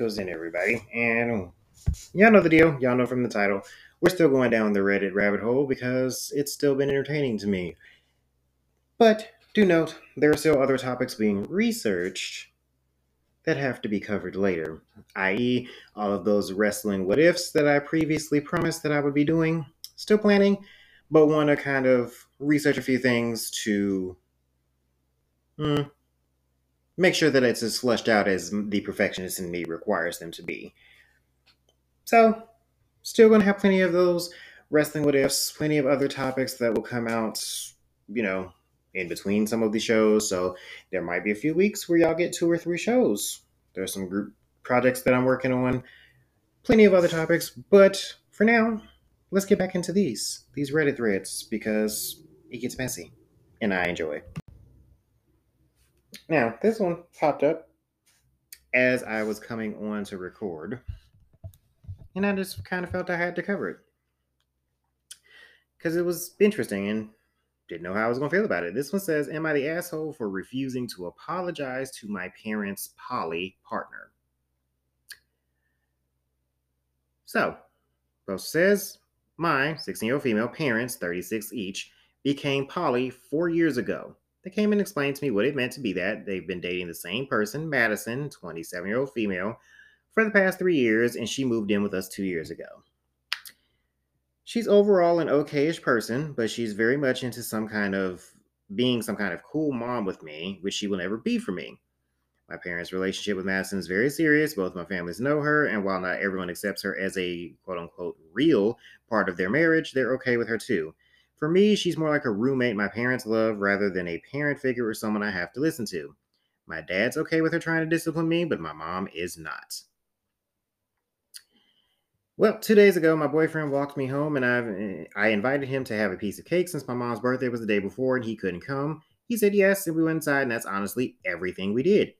Draco's in everybody. And y'all know the deal. Y'all know from the title. We're still going down the Reddit rabbit hole because it's still been entertaining to me. But do note, there are still other topics being researched that have to be covered later, i.e., all of those wrestling what ifs that I previously promised that I would be doing. Still planning, but want to kind of research a few things to hmm, make sure that it's as fleshed out as the perfectionist in me requires them to be. So, still going to have plenty of those wrestling what ifs, plenty of other topics that will come out, you know, in between some of the shows. So, there might be a few weeks where y'all get two or three shows. There's some group projects that I'm working on, plenty of other topics, but for now, let's get back into these these Reddit threads because it gets messy and I enjoy. Now, this one popped up as I was coming on to record, and I just kind of felt I had to cover it because it was interesting and didn't know how I was going to feel about it. This one says, Am I the asshole for refusing to apologize to my parents' poly partner? So, post says, My 16 year old female parents, 36 each, became poly four years ago. They came and explained to me what it meant to be that. They've been dating the same person, Madison, 27 year old female, for the past three years, and she moved in with us two years ago. She's overall an okayish person, but she's very much into some kind of being some kind of cool mom with me, which she will never be for me. My parents' relationship with Madison is very serious. Both my families know her, and while not everyone accepts her as a quote unquote real part of their marriage, they're okay with her too. For me, she's more like a roommate my parents love rather than a parent figure or someone I have to listen to. My dad's okay with her trying to discipline me, but my mom is not. Well, two days ago, my boyfriend walked me home, and I've eh, I invited him to have a piece of cake since my mom's birthday was the day before, and he couldn't come. He said yes, and we went inside, and that's honestly everything we did.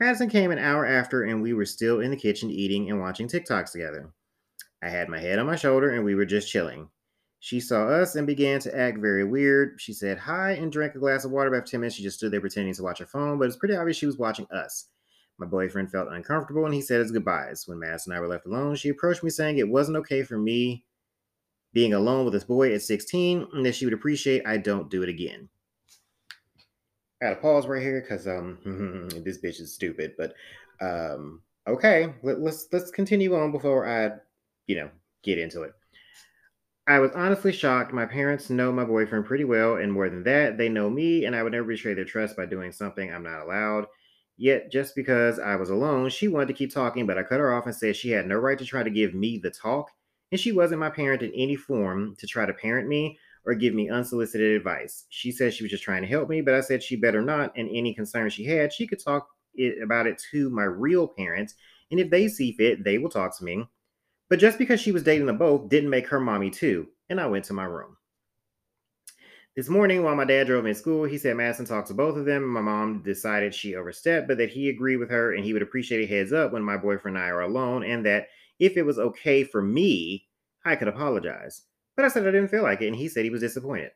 Madison came an hour after, and we were still in the kitchen eating and watching TikToks together. I had my head on my shoulder, and we were just chilling. She saw us and began to act very weird. She said hi and drank a glass of water. About 10 minutes, she just stood there pretending to watch her phone, but it's pretty obvious she was watching us. My boyfriend felt uncomfortable and he said his goodbyes. When Mass and I were left alone, she approached me saying it wasn't okay for me being alone with this boy at 16 and that she would appreciate I don't do it again. I gotta pause right here because um this bitch is stupid, but um okay, let, let's let's continue on before I, you know, get into it. I was honestly shocked. My parents know my boyfriend pretty well, and more than that, they know me, and I would never betray their trust by doing something I'm not allowed. Yet, just because I was alone, she wanted to keep talking, but I cut her off and said she had no right to try to give me the talk, and she wasn't my parent in any form to try to parent me or give me unsolicited advice. She said she was just trying to help me, but I said she better not, and any concern she had, she could talk it, about it to my real parents, and if they see fit, they will talk to me. But just because she was dating them both didn't make her mommy too, and I went to my room. This morning, while my dad drove me to school, he said Madison talked to both of them. My mom decided she overstepped, but that he agreed with her and he would appreciate a heads up when my boyfriend and I are alone, and that if it was okay for me, I could apologize. But I said I didn't feel like it, and he said he was disappointed.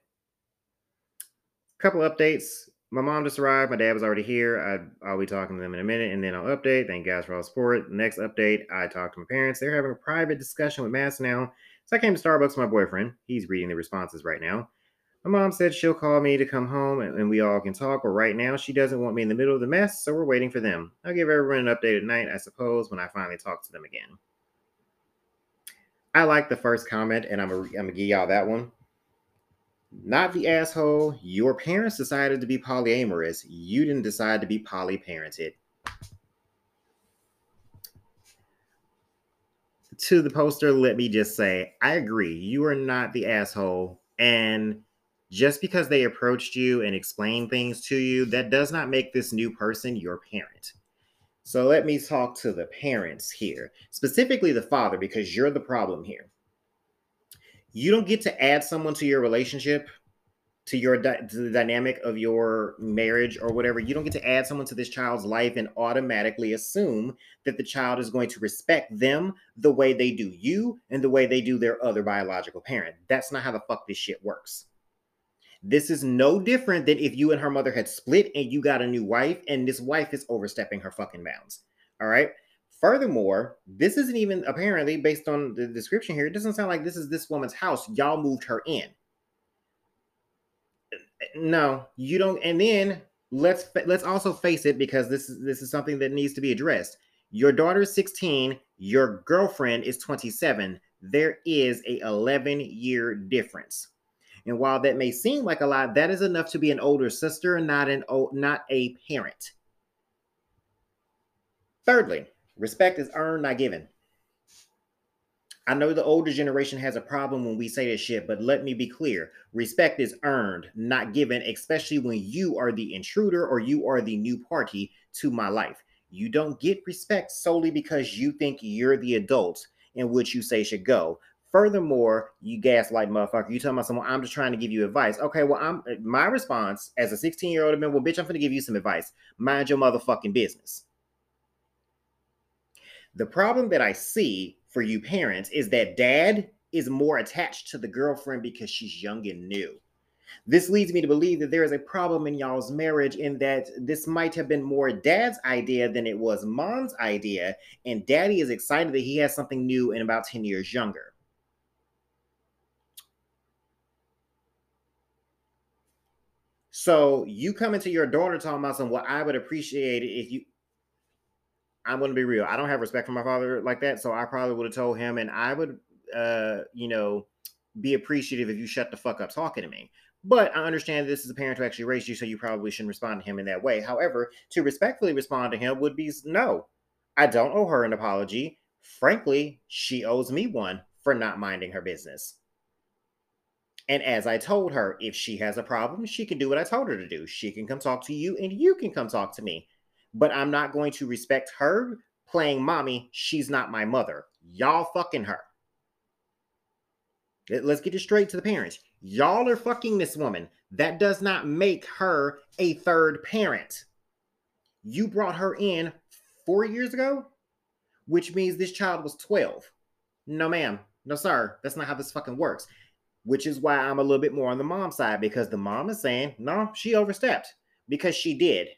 Couple updates. My mom just arrived. My dad was already here. I, I'll be talking to them in a minute, and then I'll update. Thank you guys for all the support. Next update, I talked to my parents. They're having a private discussion with Mass now. So I came to Starbucks with my boyfriend. He's reading the responses right now. My mom said she'll call me to come home and, and we all can talk, but right now she doesn't want me in the middle of the mess, so we're waiting for them. I'll give everyone an update at night, I suppose, when I finally talk to them again. I like the first comment, and I'm I'm gonna give y'all that one. Not the asshole. Your parents decided to be polyamorous. You didn't decide to be polyparented. To the poster, let me just say, I agree. You are not the asshole. And just because they approached you and explained things to you, that does not make this new person your parent. So let me talk to the parents here, specifically the father, because you're the problem here you don't get to add someone to your relationship to your to the dynamic of your marriage or whatever. You don't get to add someone to this child's life and automatically assume that the child is going to respect them the way they do you and the way they do their other biological parent. That's not how the fuck this shit works. This is no different than if you and her mother had split and you got a new wife and this wife is overstepping her fucking bounds. All right Furthermore, this isn't even apparently based on the description here. It doesn't sound like this is this woman's house. Y'all moved her in. No, you don't. And then let's let's also face it because this is this is something that needs to be addressed. Your daughter is 16, your girlfriend is 27. There is a 11 year difference. And while that may seem like a lot, that is enough to be an older sister, not an not a parent. Thirdly, respect is earned, not given. I know the older generation has a problem when we say this shit, but let me be clear. Respect is earned, not given, especially when you are the intruder or you are the new party to my life. You don't get respect solely because you think you're the adult in which you say should go. Furthermore, you gaslight motherfucker. You talking about someone, I'm just trying to give you advice. Okay, well, I'm my response as a 16 year old man, well, bitch, I'm gonna give you some advice. Mind your motherfucking business. The problem that I see for you parents is that dad is more attached to the girlfriend because she's young and new. This leads me to believe that there is a problem in y'all's marriage in that this might have been more dad's idea than it was mom's idea, and daddy is excited that he has something new and about 10 years younger. So you come into your daughter talking about some, what I would appreciate if you. I'm going to be real. I don't have respect for my father like that, so I probably would have told him, and I would, uh, you know, be appreciative if you shut the fuck up talking to me. But I understand this is a parent who actually raised you, so you probably shouldn't respond to him in that way. However, to respectfully respond to him would be no. I don't owe her an apology. Frankly, she owes me one for not minding her business. And as I told her, if she has a problem, she can do what I told her to do. She can come talk to you and you can come talk to me. But I'm not going to respect her playing mommy. She's not my mother. Y'all fucking her. Let's get it straight to the parents. Y'all are fucking this woman. That does not make her a third parent. You brought her in four years ago, which means this child was 12. No, ma'am. No, sir. That's not how this fucking works which is why I'm a little bit more on the mom side because the mom is saying, no, she overstepped because she did.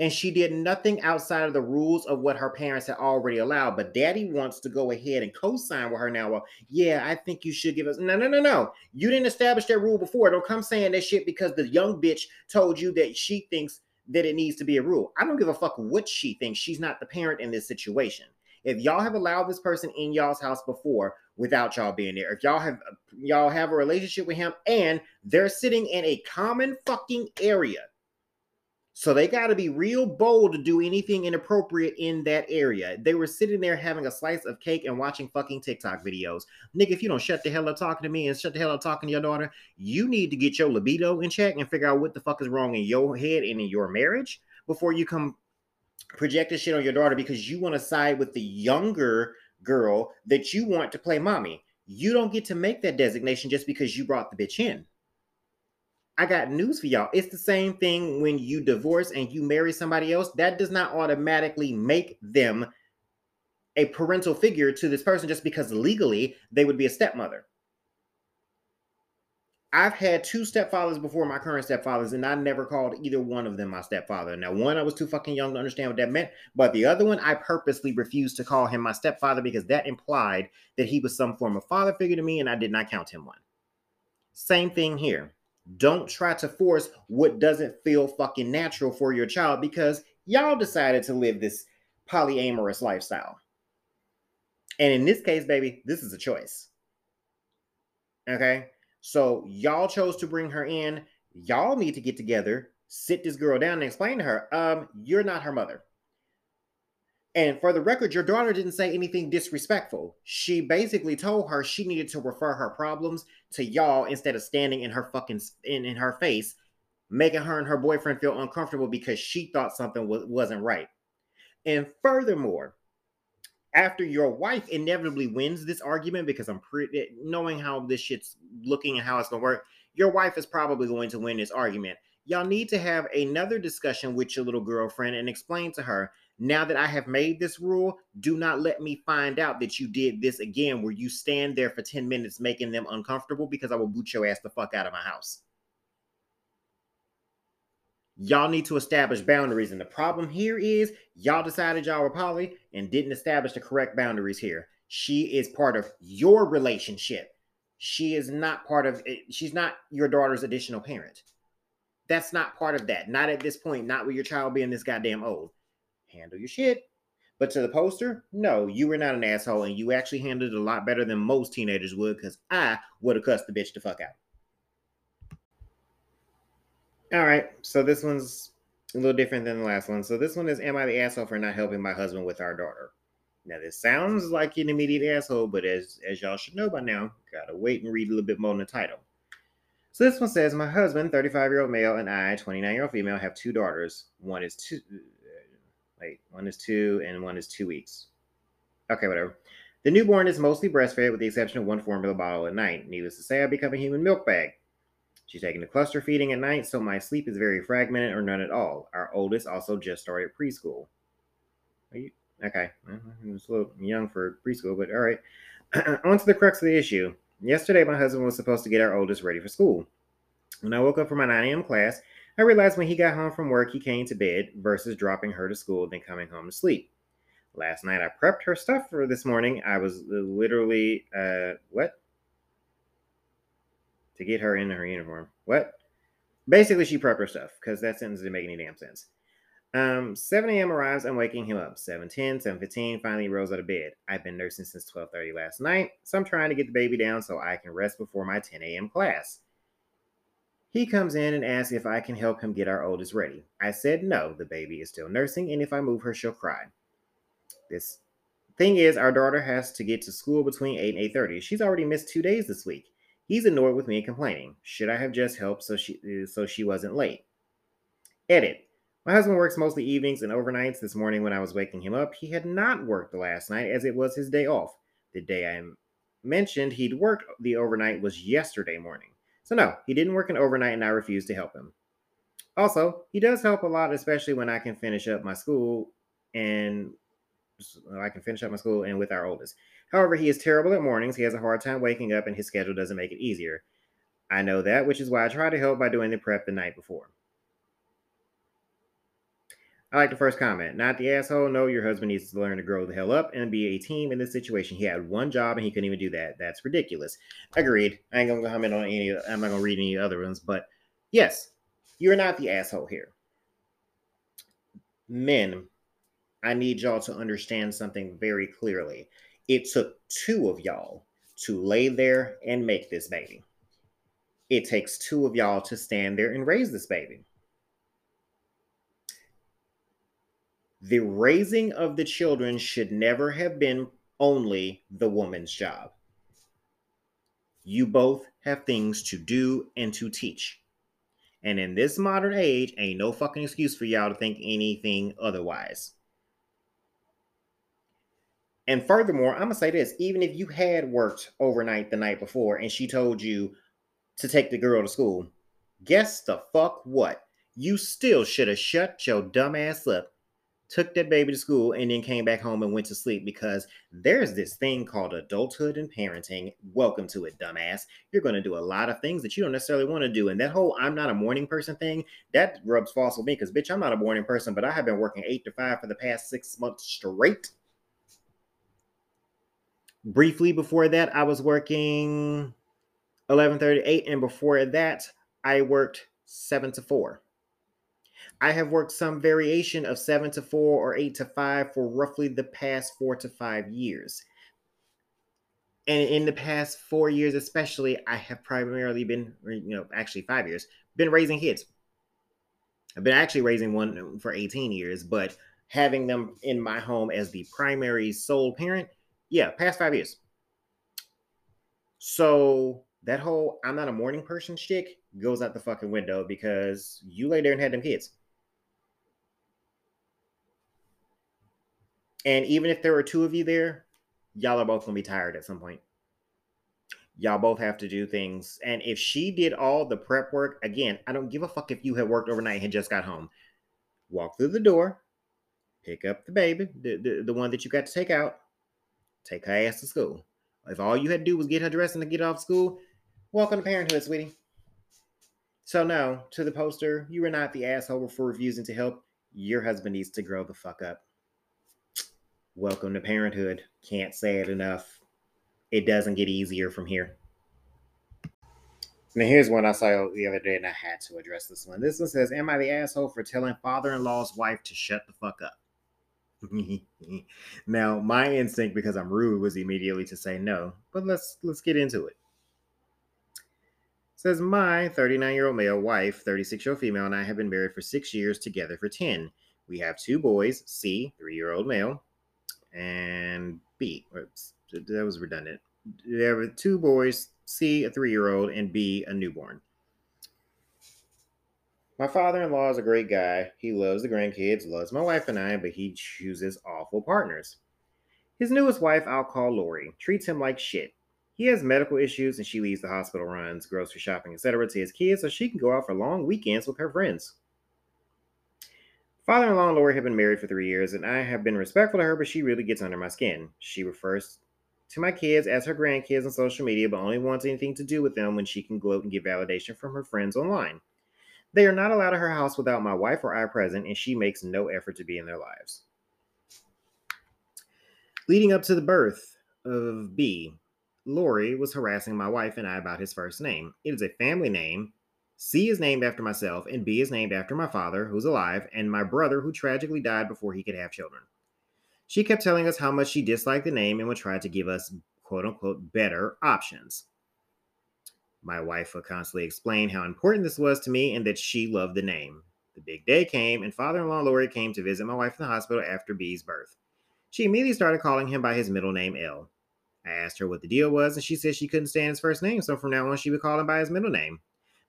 And she did nothing outside of the rules of what her parents had already allowed. But daddy wants to go ahead and co sign with her now. Well, yeah, I think you should give us. No, no, no, no. You didn't establish that rule before. Don't come saying that shit because the young bitch told you that she thinks that it needs to be a rule. I don't give a fuck what she thinks. She's not the parent in this situation. If y'all have allowed this person in y'all's house before without y'all being there, if y'all have y'all have a relationship with him and they're sitting in a common fucking area. So they got to be real bold to do anything inappropriate in that area. They were sitting there having a slice of cake and watching fucking TikTok videos. Nigga, if you don't shut the hell up talking to me and shut the hell up talking to your daughter, you need to get your libido in check and figure out what the fuck is wrong in your head and in your marriage before you come project this shit on your daughter because you want to side with the younger girl that you want to play mommy. You don't get to make that designation just because you brought the bitch in. I got news for y'all. It's the same thing when you divorce and you marry somebody else. That does not automatically make them a parental figure to this person just because legally they would be a stepmother. I've had two stepfathers before my current stepfathers, and I never called either one of them my stepfather. Now, one I was too fucking young to understand what that meant, but the other one I purposely refused to call him my stepfather because that implied that he was some form of father figure to me, and I did not count him one. Same thing here. Don't try to force what doesn't feel fucking natural for your child because y'all decided to live this polyamorous lifestyle. And in this case, baby, this is a choice. Okay? So y'all chose to bring her in. Y'all need to get together, sit this girl down, and explain to her, um, you're not her mother. And for the record, your daughter didn't say anything disrespectful. She basically told her she needed to refer her problems to y'all instead of standing in her fucking in, in her face, making her and her boyfriend feel uncomfortable because she thought something was, wasn't right. And furthermore, after your wife inevitably wins this argument, because I'm pretty knowing how this shit's looking and how it's gonna work, your wife is probably going to win this argument. Y'all need to have another discussion with your little girlfriend and explain to her now that I have made this rule, do not let me find out that you did this again, where you stand there for 10 minutes making them uncomfortable because I will boot your ass the fuck out of my house. Y'all need to establish boundaries. And the problem here is y'all decided y'all were poly and didn't establish the correct boundaries here. She is part of your relationship. She is not part of it. She's not your daughter's additional parent. That's not part of that. Not at this point, not with your child being this goddamn old. Handle your shit. But to the poster, no, you were not an asshole, and you actually handled it a lot better than most teenagers would, because I would have cussed the bitch the fuck out. All right, so this one's a little different than the last one. So this one is Am I the asshole for not helping my husband with our daughter? Now this sounds like an immediate asshole, but as as y'all should know by now, gotta wait and read a little bit more in the title. So this one says, My husband, 35 year old male, and I, 29 year old female, have two daughters. One is two wait, one is two and one is two weeks. Okay, whatever. The newborn is mostly breastfed with the exception of one formula bottle at night. Needless to say, I've become a human milk bag. She's taking the cluster feeding at night, so my sleep is very fragmented or none at all. Our oldest also just started preschool. You, okay, a little young for preschool, but all right. On to the crux of the issue. Yesterday, my husband was supposed to get our oldest ready for school. When I woke up for my 9 a.m. class, I realized when he got home from work, he came to bed versus dropping her to school, then coming home to sleep. Last night, I prepped her stuff for this morning. I was literally, uh, what? to get her in her uniform. What? Basically, she prepped her stuff because that sentence didn't make any damn sense. Um, 7 a.m. arrives. I'm waking him up. 7:10, 7:15. Finally, rolls out of bed. I've been nursing since 12:30 last night, so I'm trying to get the baby down so I can rest before my 10 a.m. class. He comes in and asks if I can help him get our oldest ready. I said no. The baby is still nursing, and if I move her, she'll cry. This thing is, our daughter has to get to school between 8 and 8:30. She's already missed two days this week. He's annoyed with me and complaining. Should I have just helped so she so she wasn't late? Edit. My husband works mostly evenings and overnights. This morning, when I was waking him up, he had not worked the last night as it was his day off. The day I mentioned he'd worked the overnight was yesterday morning. So, no, he didn't work an overnight and I refused to help him. Also, he does help a lot, especially when I can finish up my school and I can finish up my school and with our oldest. However, he is terrible at mornings. He has a hard time waking up, and his schedule doesn't make it easier. I know that, which is why I try to help by doing the prep the night before. I like the first comment. Not the asshole. No, your husband needs to learn to grow the hell up and be a team in this situation. He had one job and he couldn't even do that. That's ridiculous. Agreed. I ain't gonna comment on any. I'm not gonna read any other ones, but yes, you're not the asshole here. Men, I need y'all to understand something very clearly. It took two of y'all to lay there and make this baby. It takes two of y'all to stand there and raise this baby. The raising of the children should never have been only the woman's job. You both have things to do and to teach. And in this modern age, ain't no fucking excuse for y'all to think anything otherwise. And furthermore, I'm gonna say this: even if you had worked overnight the night before and she told you to take the girl to school, guess the fuck what? You still should have shut your dumb ass up, took that baby to school, and then came back home and went to sleep because there's this thing called adulthood and parenting. Welcome to it, dumbass. You're gonna do a lot of things that you don't necessarily want to do. And that whole I'm not a morning person thing, that rubs false with me because bitch, I'm not a morning person, but I have been working eight to five for the past six months straight briefly before that i was working 1138 and before that i worked 7 to 4 i have worked some variation of 7 to 4 or 8 to 5 for roughly the past 4 to 5 years and in the past 4 years especially i have primarily been you know actually 5 years been raising kids i've been actually raising one for 18 years but having them in my home as the primary sole parent yeah, past five years. So that whole I'm not a morning person shtick goes out the fucking window because you lay there and had them kids. And even if there were two of you there, y'all are both gonna be tired at some point. Y'all both have to do things. And if she did all the prep work, again, I don't give a fuck if you had worked overnight and just got home. Walk through the door, pick up the baby, the, the, the one that you got to take out, Take her ass to school. If all you had to do was get her dressed and to get off school, welcome to parenthood, sweetie. So, no, to the poster, you are not the asshole for refusing to help. Your husband needs to grow the fuck up. Welcome to parenthood. Can't say it enough. It doesn't get easier from here. Now, here's one I saw the other day, and I had to address this one. This one says, Am I the asshole for telling father in law's wife to shut the fuck up? now, my instinct, because I'm rude, was immediately to say no, but let's let's get into it. Says my 39 year old male wife, 36 year old female, and I have been married for six years, together for 10. We have two boys, C, three year old male, and B. That was redundant. There have two boys, C, a three year old, and B, a newborn. My father in law is a great guy. He loves the grandkids, loves my wife and I, but he chooses awful partners. His newest wife, I'll call Lori, treats him like shit. He has medical issues and she leaves the hospital runs, grocery shopping, etc. to his kids so she can go out for long weekends with her friends. Father in law and Lori have been married for three years, and I have been respectful to her, but she really gets under my skin. She refers to my kids as her grandkids on social media, but only wants anything to do with them when she can gloat and get validation from her friends online. They are not allowed at her house without my wife or I present, and she makes no effort to be in their lives. Leading up to the birth of B, Lori was harassing my wife and I about his first name. It is a family name. C is named after myself, and B is named after my father, who's alive, and my brother, who tragically died before he could have children. She kept telling us how much she disliked the name and would try to give us quote unquote better options. My wife would constantly explain how important this was to me and that she loved the name. The big day came, and father in law Lori came to visit my wife in the hospital after B's birth. She immediately started calling him by his middle name, L. I asked her what the deal was, and she said she couldn't stand his first name, so from now on she would call him by his middle name.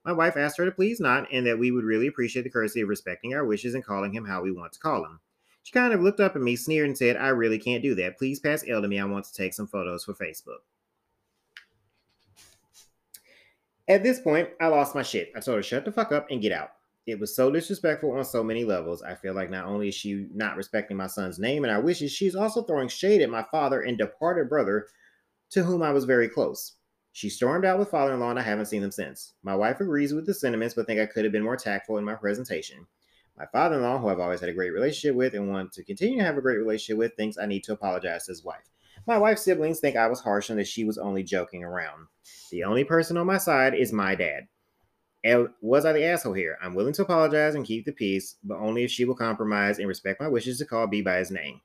My wife asked her to please not, and that we would really appreciate the courtesy of respecting our wishes and calling him how we want to call him. She kind of looked up at me, sneered, and said, I really can't do that. Please pass L to me. I want to take some photos for Facebook. At this point, I lost my shit. I told her, shut the fuck up and get out. It was so disrespectful on so many levels. I feel like not only is she not respecting my son's name and our wishes, she's also throwing shade at my father and departed brother, to whom I was very close. She stormed out with father in law, and I haven't seen them since. My wife agrees with the sentiments, but think I could have been more tactful in my presentation. My father in law, who I've always had a great relationship with and want to continue to have a great relationship with, thinks I need to apologize to his wife. My wife's siblings think I was harsh and that she was only joking around. The only person on my side is my dad. Was I the asshole here? I'm willing to apologize and keep the peace, but only if she will compromise and respect my wishes to call B by his name.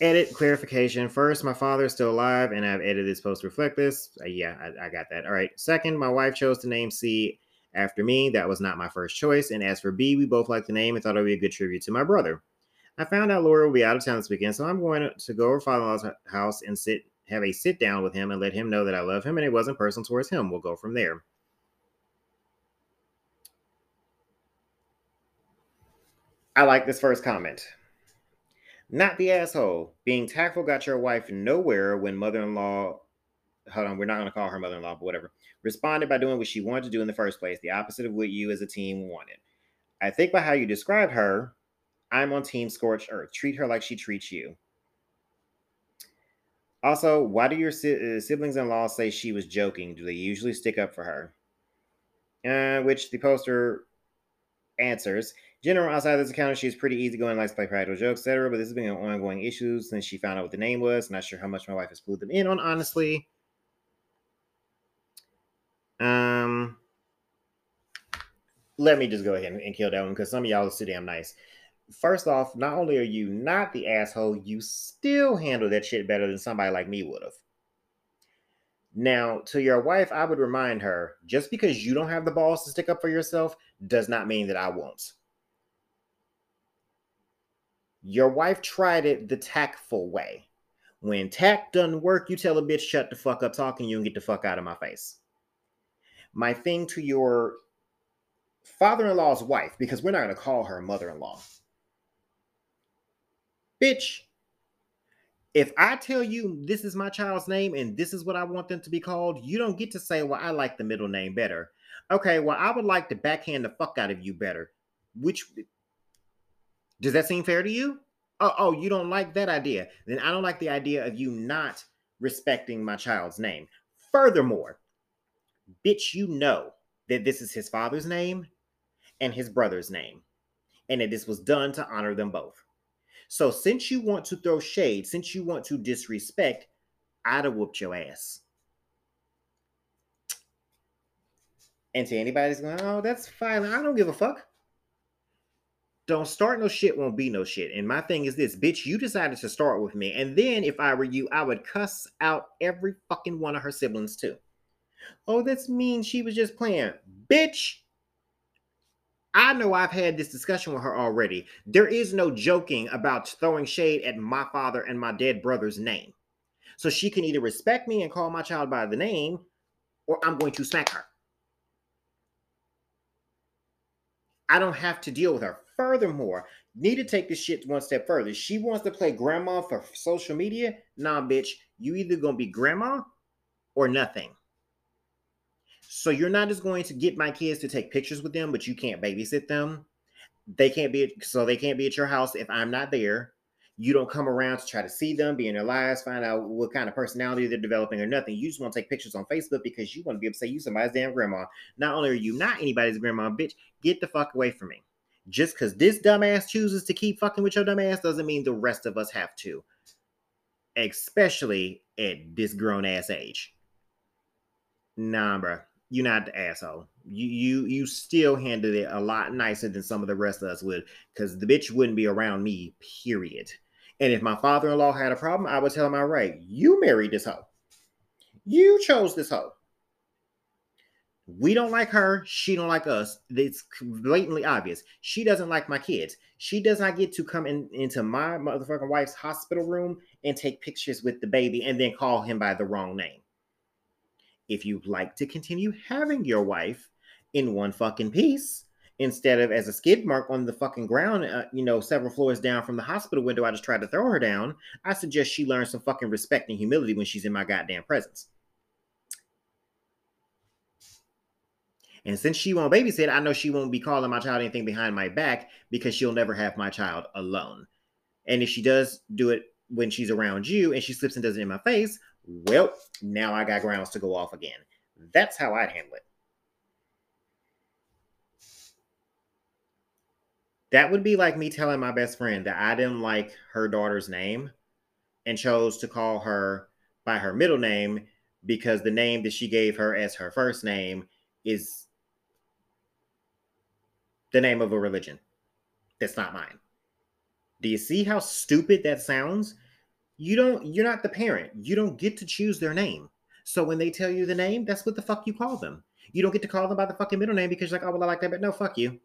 Edit clarification. First, my father is still alive, and I've edited this post to reflect this. Uh, yeah, I, I got that. All right. Second, my wife chose to name C after me. That was not my first choice. And as for B, we both liked the name and thought it would be a good tribute to my brother. I found out Lori will be out of town this weekend, so I'm going to go over father-in-law's house and sit have a sit down with him and let him know that I love him and it wasn't personal towards him. We'll go from there. I like this first comment. Not the asshole. Being tactful got your wife nowhere when mother in law, hold on, we're not going to call her mother in law, but whatever, responded by doing what she wanted to do in the first place, the opposite of what you as a team wanted. I think by how you described her, I'm on Team Scorched Earth. Treat her like she treats you. Also, why do your uh, siblings in law say she was joking? Do they usually stick up for her? Uh, which the poster answers. General, outside this account, she's pretty easygoing, likes to play practical jokes, etc. But this has been an ongoing issue since she found out what the name was. Not sure how much my wife has clued them in on, honestly. Um, let me just go ahead and kill that one because some of y'all are too damn nice first off, not only are you not the asshole, you still handle that shit better than somebody like me would have. Now, to your wife, I would remind her just because you don't have the balls to stick up for yourself does not mean that I won't. Your wife tried it the tactful way. When tact doesn't work, you tell a bitch, shut the fuck up talking you and get the fuck out of my face. My thing to your father in law's wife, because we're not going to call her mother in law Bitch, if I tell you this is my child's name and this is what I want them to be called, you don't get to say, well, I like the middle name better. Okay, well, I would like to backhand the fuck out of you better. Which does that seem fair to you? Oh, oh, you don't like that idea. Then I don't like the idea of you not respecting my child's name. Furthermore, bitch, you know that this is his father's name and his brother's name, and that this was done to honor them both. So since you want to throw shade, since you want to disrespect, I'd have whooped your ass. And to anybody that's going, oh, that's fine. I don't give a fuck. Don't start no shit, won't be no shit. And my thing is this, bitch, you decided to start with me. And then if I were you, I would cuss out every fucking one of her siblings too. Oh, that's mean. She was just playing. Bitch, I know I've had this discussion with her already. There is no joking about throwing shade at my father and my dead brother's name. So she can either respect me and call my child by the name, or I'm going to smack her. I don't have to deal with her. Furthermore, need to take this shit one step further. She wants to play grandma for social media. Nah, bitch, you either gonna be grandma or nothing. So you're not just going to get my kids to take pictures with them, but you can't babysit them. They can't be so they can't be at your house if I'm not there. You don't come around to try to see them, be in their lives, find out what kind of personality they're developing or nothing. You just want to take pictures on Facebook because you want to be able to say you somebody's damn grandma. Not only are you not anybody's grandma, bitch, get the fuck away from me. Just because this dumbass chooses to keep fucking with your dumbass doesn't mean the rest of us have to. Especially at this grown ass age. Nah, bro. You're not the asshole. You you you still handled it a lot nicer than some of the rest of us would, because the bitch wouldn't be around me, period. And if my father-in-law had a problem, I would tell him outright, you married this hoe. You chose this hoe. We don't like her. She don't like us. It's blatantly obvious. She doesn't like my kids. She does not get to come in, into my motherfucking wife's hospital room and take pictures with the baby and then call him by the wrong name. If you'd like to continue having your wife in one fucking piece, instead of as a skid mark on the fucking ground, uh, you know, several floors down from the hospital window, I just tried to throw her down. I suggest she learn some fucking respect and humility when she's in my goddamn presence. And since she won't babysit, I know she won't be calling my child anything behind my back because she'll never have my child alone. And if she does do it when she's around you and she slips and does it in my face, well, now I got grounds to go off again. That's how I'd handle it. That would be like me telling my best friend that I didn't like her daughter's name and chose to call her by her middle name because the name that she gave her as her first name is the name of a religion that's not mine. Do you see how stupid that sounds? You don't you're not the parent. You don't get to choose their name. So when they tell you the name, that's what the fuck you call them. You don't get to call them by the fucking middle name because you're like, oh well, I like that, but no, fuck you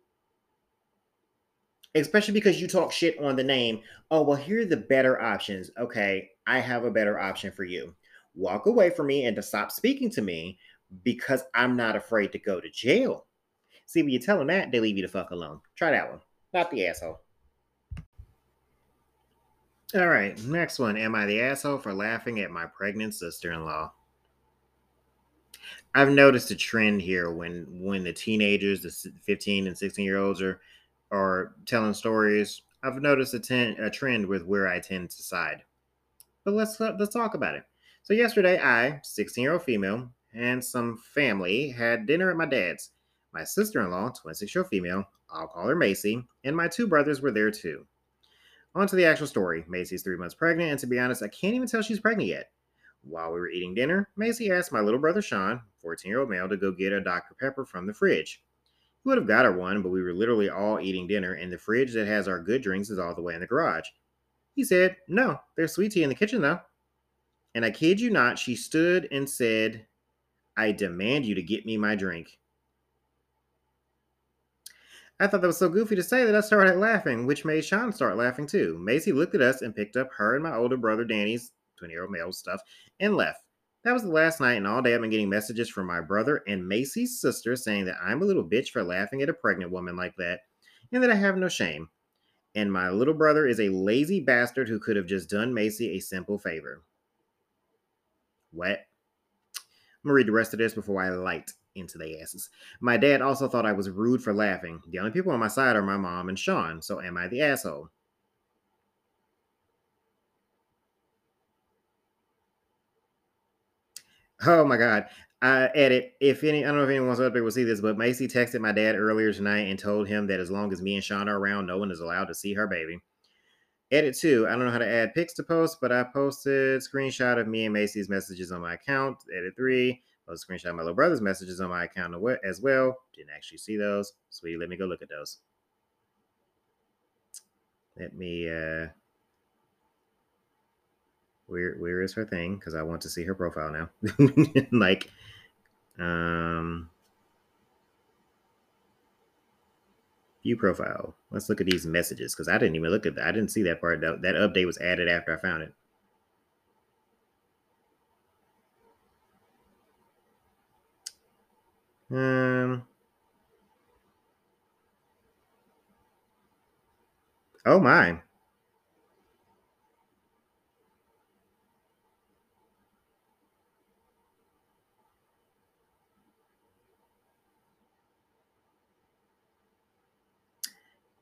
especially because you talk shit on the name. Oh, well, here are the better options. Okay, I have a better option for you. Walk away from me and to stop speaking to me because I'm not afraid to go to jail. See, when you tell them that, they leave you the fuck alone. Try that one. Not the asshole. All right, next one. Am I the asshole for laughing at my pregnant sister in law? I've noticed a trend here when when the teenagers, the 15 and 16 year olds, are or telling stories, I've noticed a, ten, a trend with where I tend to side. But let's let's talk about it. So yesterday, I, 16 year old female, and some family had dinner at my dad's. My sister in law, 26 year old female, I'll call her Macy, and my two brothers were there too. On to the actual story. Macy's three months pregnant, and to be honest, I can't even tell she's pregnant yet. While we were eating dinner, Macy asked my little brother Sean, 14 year old male, to go get a Dr. Pepper from the fridge. We would have got her one, but we were literally all eating dinner, and the fridge that has our good drinks is all the way in the garage. He said, No, there's sweet tea in the kitchen, though. And I kid you not, she stood and said, I demand you to get me my drink. I thought that was so goofy to say that I started laughing, which made Sean start laughing too. Macy looked at us and picked up her and my older brother Danny's 20 year old male stuff and left. That was the last night, and all day I've been getting messages from my brother and Macy's sister saying that I'm a little bitch for laughing at a pregnant woman like that, and that I have no shame. And my little brother is a lazy bastard who could have just done Macy a simple favor. What? I'm gonna read the rest of this before I light into the asses. My dad also thought I was rude for laughing. The only people on my side are my mom and Sean, so am I the asshole? Oh my god. Uh, edit. If any, I don't know if anyone's up there will see this, but Macy texted my dad earlier tonight and told him that as long as me and Sean are around, no one is allowed to see her baby. Edit two. I don't know how to add pics to post, but I posted screenshot of me and Macy's messages on my account. Edit three. Post a screenshot my little brother's messages on my account as well. Didn't actually see those. Sweetie, let me go look at those. Let me uh where where is her thing? Because I want to see her profile now. like um view profile. Let's look at these messages because I didn't even look at that. I didn't see that part. That, that update was added after I found it. Um. Oh my.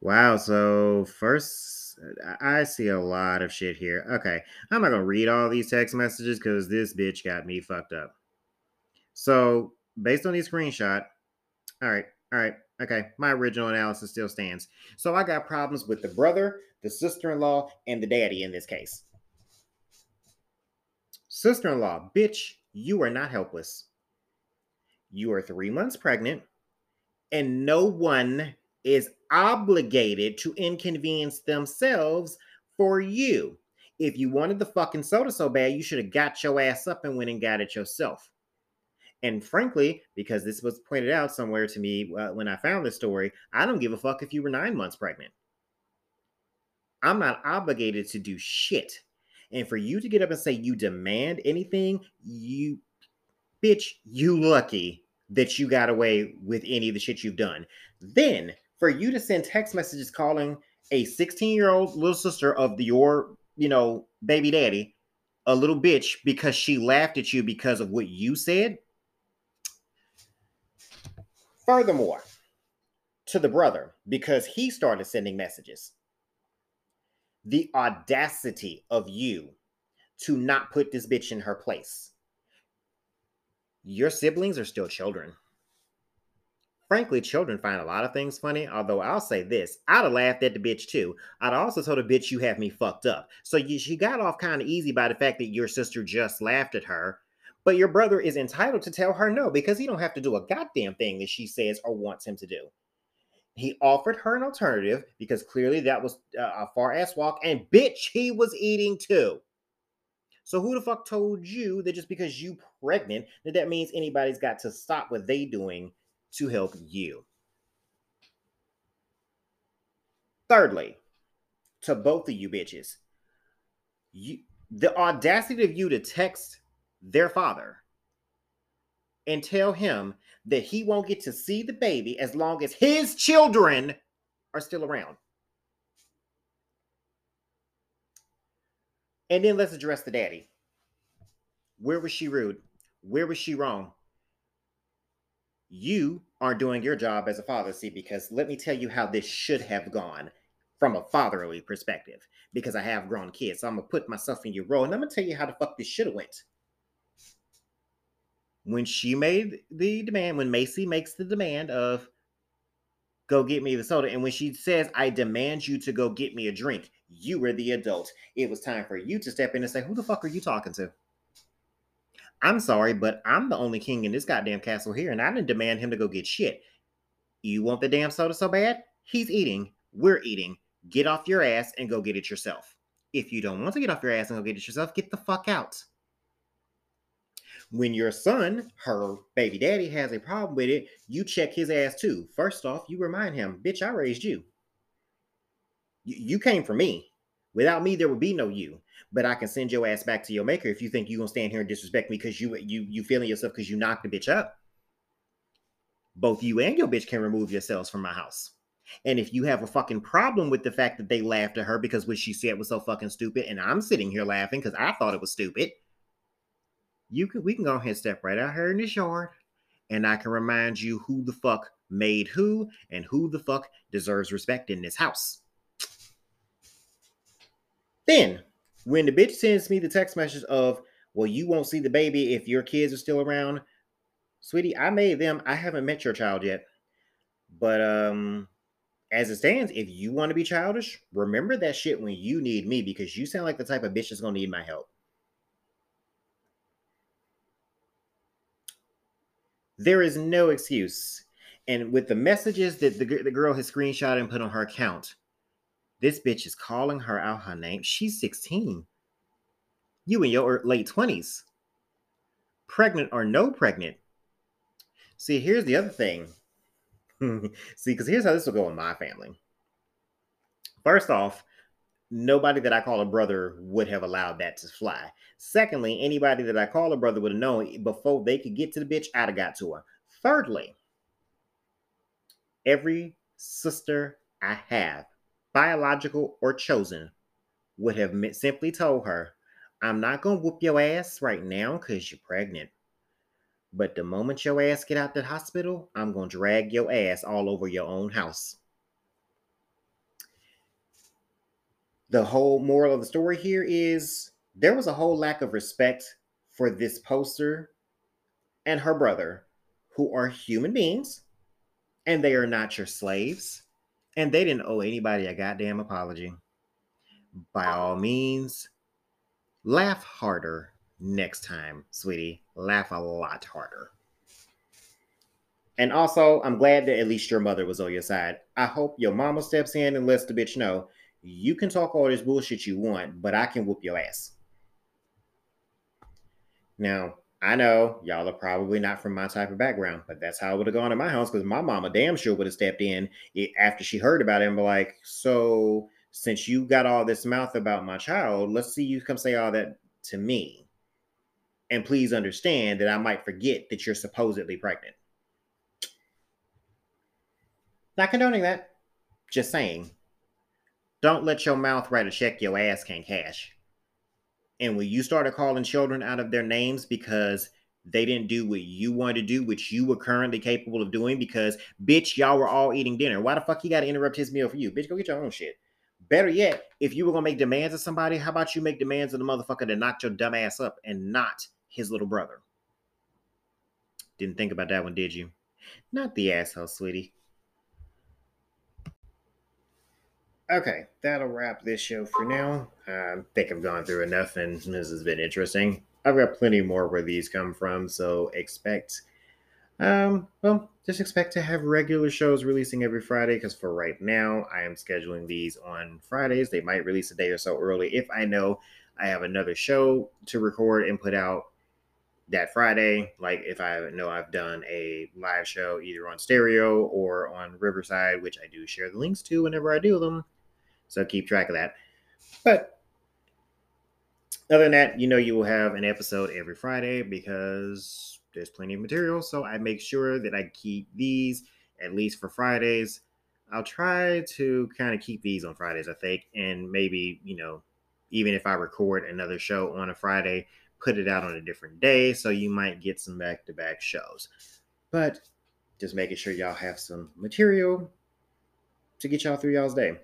Wow. So first, I see a lot of shit here. Okay, I'm not gonna read all these text messages because this bitch got me fucked up. So based on these screenshot, all right, all right, okay, my original analysis still stands. So I got problems with the brother, the sister-in-law, and the daddy in this case. Sister-in-law, bitch, you are not helpless. You are three months pregnant, and no one is obligated to inconvenience themselves for you. If you wanted the fucking soda so bad, you should have got your ass up and went and got it yourself. And frankly, because this was pointed out somewhere to me uh, when I found this story, I don't give a fuck if you were nine months pregnant. I'm not obligated to do shit. And for you to get up and say you demand anything, you, bitch, you lucky that you got away with any of the shit you've done. Then for you to send text messages calling a 16 year old little sister of your, you know, baby daddy a little bitch because she laughed at you because of what you said. Furthermore, to the brother, because he started sending messages, the audacity of you to not put this bitch in her place. Your siblings are still children frankly, children find a lot of things funny. Although I'll say this, I'd have laughed at the bitch too. I'd also told the bitch you have me fucked up. So you, she got off kind of easy by the fact that your sister just laughed at her. But your brother is entitled to tell her no because he don't have to do a goddamn thing that she says or wants him to do. He offered her an alternative because clearly that was uh, a far ass walk, and bitch, he was eating too. So who the fuck told you that just because you pregnant that that means anybody's got to stop what they doing to help you. Thirdly, to both of you bitches, you, the audacity of you to text their father and tell him that he won't get to see the baby as long as his children are still around. And then let's address the daddy. Where was she rude? Where was she wrong? you aren't doing your job as a father. See, because let me tell you how this should have gone from a fatherly perspective. Because I have grown kids, so I'm gonna put myself in your role, and I'm gonna tell you how the fuck this should have went. When she made the demand, when Macy makes the demand of go get me the soda, and when she says, I demand you to go get me a drink, you were the adult. It was time for you to step in and say, Who the fuck are you talking to? I'm sorry, but I'm the only king in this goddamn castle here, and I didn't demand him to go get shit. You want the damn soda so bad? He's eating. We're eating. Get off your ass and go get it yourself. If you don't want to get off your ass and go get it yourself, get the fuck out. When your son, her baby daddy, has a problem with it, you check his ass too. First off, you remind him, bitch, I raised you. You came from me. Without me, there would be no you but I can send your ass back to your maker if you think you're gonna stand here and disrespect me because you you you feeling yourself because you knocked the bitch up. Both you and your bitch can remove yourselves from my house. And if you have a fucking problem with the fact that they laughed at her because what she said was so fucking stupid, and I'm sitting here laughing because I thought it was stupid, you can we can go ahead and step right out here in this yard, and I can remind you who the fuck made who and who the fuck deserves respect in this house. Then when the bitch sends me the text message of well, you won't see the baby if your kids are still around. Sweetie, I made them. I haven't met your child yet. But um as it stands, if you want to be childish, remember that shit when you need me because you sound like the type of bitch that's gonna need my help. There is no excuse. And with the messages that the, the girl has screenshot and put on her account, this bitch is calling her out her name. She's 16. You in your late 20s. Pregnant or no pregnant. See, here's the other thing. See, because here's how this will go in my family. First off, nobody that I call a brother would have allowed that to fly. Secondly, anybody that I call a brother would have known before they could get to the bitch, I'd have got to her. Thirdly, every sister I have, biological or chosen, would have simply told her, I'm not going to whoop your ass right now because you're pregnant. But the moment your ass get out the hospital, I'm going to drag your ass all over your own house. The whole moral of the story here is there was a whole lack of respect for this poster and her brother, who are human beings and they are not your slaves, and they didn't owe anybody a goddamn apology. By all means, laugh harder next time, sweetie. Laugh a lot harder. And also, I'm glad that at least your mother was on your side. I hope your mama steps in and lets the bitch know you can talk all this bullshit you want, but I can whoop your ass. Now, I know y'all are probably not from my type of background, but that's how it would have gone in my house because my mama damn sure would have stepped in after she heard about it and be like, So, since you got all this mouth about my child, let's see you come say all that to me. And please understand that I might forget that you're supposedly pregnant. Not condoning that, just saying. Don't let your mouth write a check your ass can't cash. And when you started calling children out of their names because they didn't do what you wanted to do, which you were currently capable of doing, because bitch, y'all were all eating dinner. Why the fuck you gotta interrupt his meal for you? Bitch, go get your own shit. Better yet, if you were gonna make demands of somebody, how about you make demands of the motherfucker that knocked your dumb ass up and not his little brother? Didn't think about that one, did you? Not the asshole, sweetie. Okay, that'll wrap this show for now. I think I've gone through enough and this has been interesting. I've got plenty more where these come from, so expect um well just expect to have regular shows releasing every Friday because for right now I am scheduling these on Fridays. They might release a day or so early if I know I have another show to record and put out that Friday. Like if I know I've done a live show either on stereo or on Riverside, which I do share the links to whenever I do them. So keep track of that. But other than that, you know, you will have an episode every Friday because there's plenty of material. So I make sure that I keep these at least for Fridays. I'll try to kind of keep these on Fridays, I think. And maybe, you know, even if I record another show on a Friday, put it out on a different day. So you might get some back to back shows. But just making sure y'all have some material to get y'all through y'all's day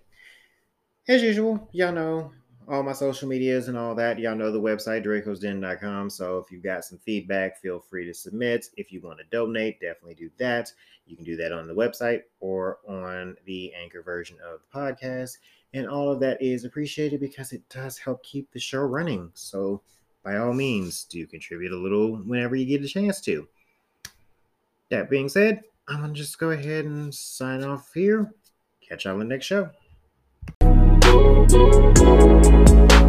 as usual, y'all know all my social medias and all that. Y'all know the website, dracosden.com. So if you've got some feedback, feel free to submit. If you want to donate, definitely do that. You can do that on the website or on the anchor version of the podcast. And all of that is appreciated because it does help keep the show running. So by all means, do contribute a little whenever you get a chance to. That being said, I'm going to just go ahead and sign off here. Catch y'all in the next show. Thank you.